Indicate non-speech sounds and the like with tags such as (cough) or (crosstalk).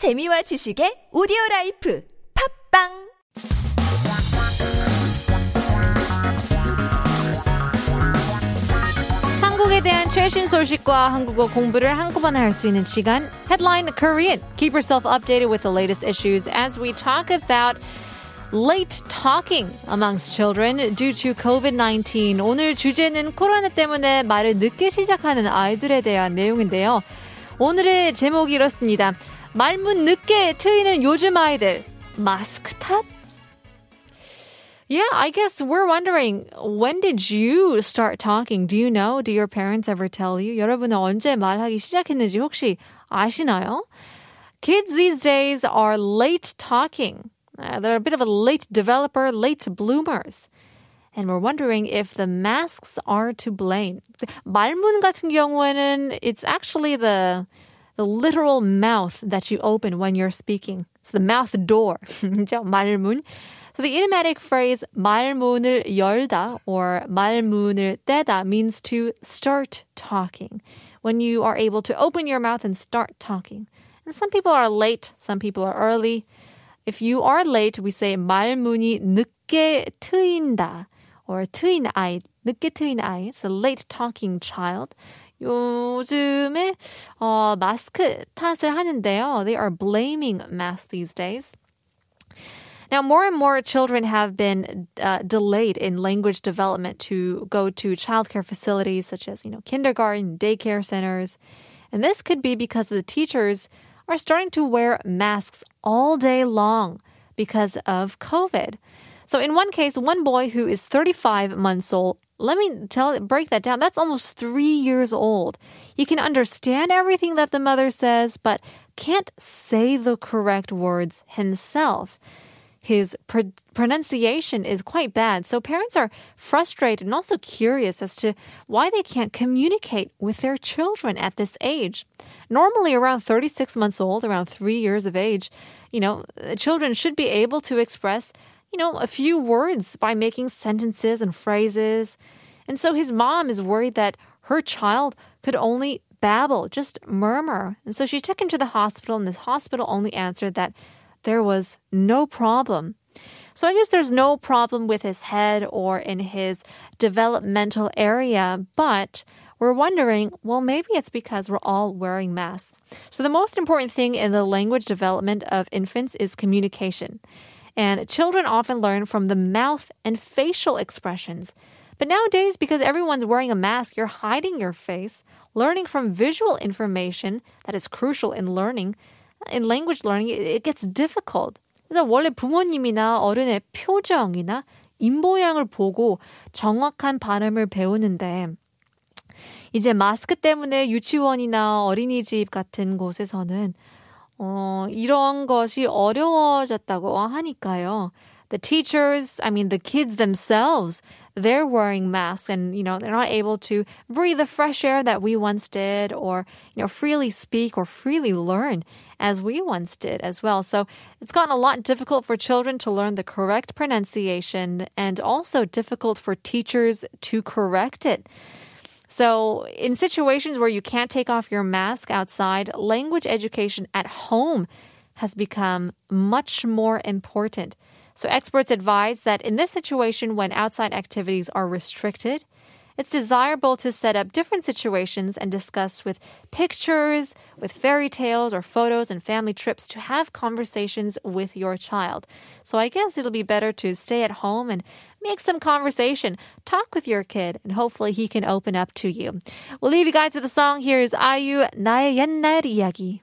재미와 지식의 오디오 라이프 팝빵 한국에 대한 최신 소식과 한국어 공부를 한꺼번에 할 수 있는 시간 Headline Korean. Keep yourself updated with the latest issues as we talk about late talking amongst children due to COVID-19. 오늘 주제는 코로나 때문에 말을 늦게 시작하는 아이들에 대한 내용인데요. 오늘의 제목이 이렇습니다. 말문 늦게 트이는 요즘 아이들 마스크 탓? Yeah, I guess we're wondering when did you start talking? Do you know? Do your parents ever tell you? 여러분은 언제 말하기 시작했는지 혹시 아시나요? Kids these days are late talking. Uh, they're a bit of a late developer, late bloomers. And we're wondering if the masks are to blame. 말문 같은 경우에는 it's actually the the literal mouth that you open when you're speaking. It's the mouth door. (laughs) 말문. So the idiomatic phrase 말문을 열다 or 말문을 떼다 means to start talking. When you are able to open your mouth and start talking. And some people are late, some people are early. If you are late, we say 말문이 늦게 트인다 or 트인 아이, 늦게 트인 아이. It's a late talking child. 요즘에 어, 마스크 탓을 하는데요. They are blaming masks these days. Now, more and more children have been uh, delayed in language development to go to childcare facilities such as, you know, kindergarten, daycare centers. And this could be because the teachers are starting to wear masks all day long because of COVID. So in one case, one boy who is 35 months old, let me tell break that down. That's almost 3 years old. He can understand everything that the mother says, but can't say the correct words himself his pr- pronunciation is quite bad. So parents are frustrated and also curious as to why they can't communicate with their children at this age. Normally, around 36 months old, around three years of age, you know, children should be able to express, you know, a few words by making sentences and phrases. And so his mom is worried that her child could only babble, just murmur. And so she took him to the hospital, and this hospital only answered that there was no problem. So I guess there's no problem with his head or in his developmental area, but we're wondering, well, maybe it's because we're all wearing masks. So the most important thing in the language development of infants is communication. And children often learn from the mouth and facial expressions. But nowadays, because everyone's wearing a mask, you're hiding your face. Learning from visual information that is crucial in learning in language learning, it gets difficult. 그래서 원래 부모님이나 어른의 표정이나 입모양을 보고 정확한 발음을 배우는데 이제 마스크 때문에 유치원이나 어린이집 같은 곳에서는 어, 이런 것이 어려워졌다고 하니까요. The teachers, I mean the kids themselves, they're wearing masks and you know they're not able to breathe the fresh air that we once did or you know freely speak or freely learn as we once did as well so it's gotten a lot difficult for children to learn the correct pronunciation and also difficult for teachers to correct it so, in situations where you can't take off your mask outside, language education at home has become much more important. So experts advise that in this situation, when outside activities are restricted, it's desirable to set up different situations and discuss with pictures, with fairy tales or photos and family trips to have conversations with your child. So I guess it'll be better to stay at home and make some conversation, talk with your kid, and hopefully he can open up to you. We'll leave you guys with a song. Here is IU 나의 옛날 이야기.